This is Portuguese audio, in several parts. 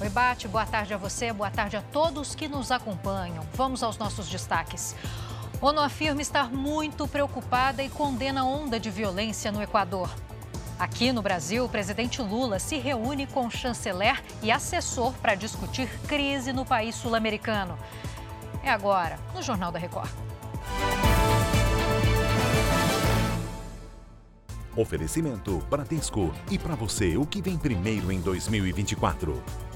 Oi, Bate, boa tarde a você, boa tarde a todos que nos acompanham. Vamos aos nossos destaques. ONU afirma estar muito preocupada e condena onda de violência no Equador. Aqui no Brasil, o presidente Lula se reúne com o chanceler e assessor para discutir crise no país sul-americano. É agora, no Jornal da Record. Oferecimento Bradesco. E para você, o que vem primeiro em 2024?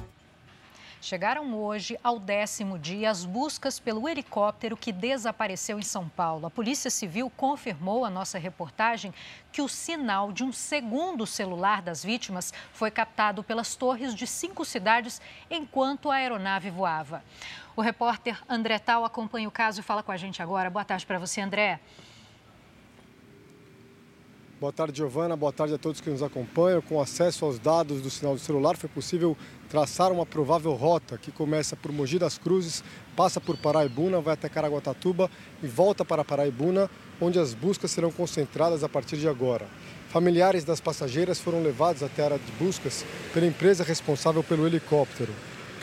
Chegaram hoje ao décimo dia as buscas pelo helicóptero que desapareceu em São Paulo. A Polícia Civil confirmou à nossa reportagem que o sinal de um segundo celular das vítimas foi captado pelas torres de cinco cidades enquanto a aeronave voava. O repórter André Tal acompanha o caso e fala com a gente agora. Boa tarde para você, André. Boa tarde, Giovana. Boa tarde a todos que nos acompanham. Com acesso aos dados do sinal do celular, foi possível traçar uma provável rota que começa por Mogi das Cruzes, passa por Paraibuna, vai até Caraguatatuba e volta para Paraibuna, onde as buscas serão concentradas a partir de agora. Familiares das passageiras foram levados até a área de buscas pela empresa responsável pelo helicóptero.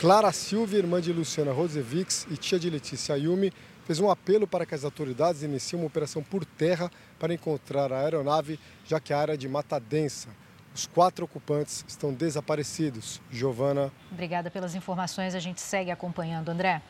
Clara Silva, irmã de Luciana Rosevics e tia de Letícia Ayumi, fez um apelo para que as autoridades iniciem uma operação por terra para encontrar a aeronave, já que a área de mata densa. Os quatro ocupantes estão desaparecidos. Giovana. Obrigada pelas informações. A gente segue acompanhando, André.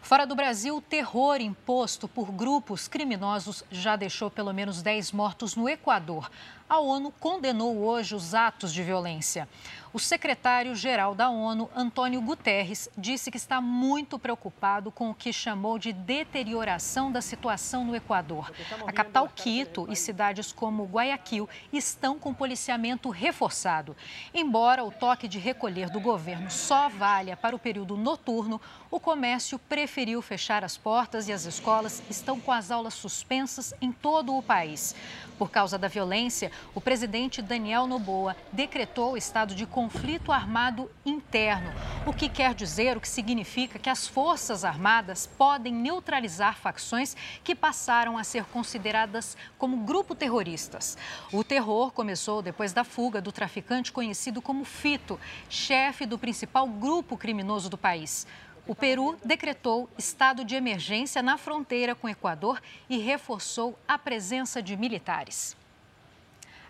Fora do Brasil, o terror imposto por grupos criminosos já deixou pelo menos 10 mortos no Equador. A ONU condenou hoje os atos de violência. O secretário-geral da ONU, Antônio Guterres, disse que está muito preocupado com o que chamou de deterioração da situação no Equador. A capital Quito e cidades como Guayaquil estão com policiamento reforçado. Embora o toque de recolher do governo só valha para o período noturno, o comércio preferiu fechar as portas e as escolas estão com as aulas suspensas em todo o país. Por causa da violência, o presidente Daniel Noboa decretou o estado de conflito armado interno, o que quer dizer, o que significa que as Forças Armadas podem neutralizar facções que passaram a ser consideradas como grupo terroristas. O terror começou depois da fuga do traficante conhecido como Fito, chefe do principal grupo criminoso do país. O Peru decretou estado de emergência na fronteira com o Equador e reforçou a presença de militares.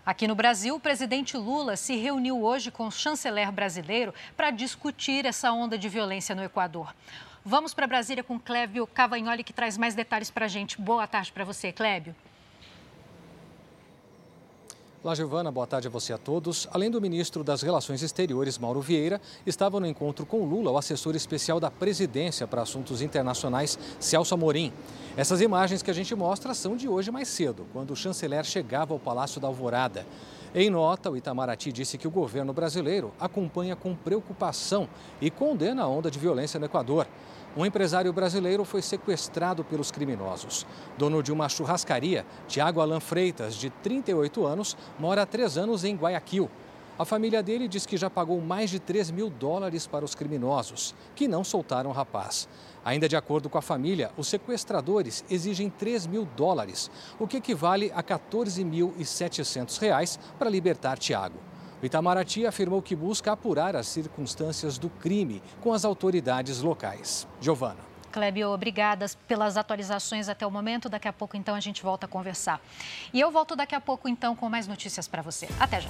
Aqui no Brasil, o presidente Lula se reuniu hoje com o chanceler brasileiro para discutir essa onda de violência no Equador. Vamos para Brasília com Clébio Cavagnoli, que traz mais detalhes para a gente. Boa tarde para você, Clébio. Olá, Giovana. Boa tarde a você a todos. Além do ministro das Relações Exteriores, Mauro Vieira, estava no encontro com Lula o assessor especial da presidência para assuntos internacionais, Celso Amorim. Essas imagens que a gente mostra são de hoje mais cedo, quando o chanceler chegava ao Palácio da Alvorada. Em nota, o Itamaraty disse que o governo brasileiro acompanha com preocupação e condena a onda de violência no Equador. Um empresário brasileiro foi sequestrado pelos criminosos. Dono de uma churrascaria, Tiago Alan Freitas, de 38 anos, mora há três anos em Guayaquil. A família dele diz que já pagou mais de 3 mil dólares para os criminosos, que não soltaram o rapaz. Ainda de acordo com a família, os sequestradores exigem 3 mil dólares, o que equivale a 14.700 reais para libertar Tiago. O Itamaraty afirmou que busca apurar as circunstâncias do crime com as autoridades locais. Giovana. Clébio, obrigada pelas atualizações até o momento. Daqui a pouco, então, a gente volta a conversar. E eu volto daqui a pouco, então, com mais notícias para você. Até já.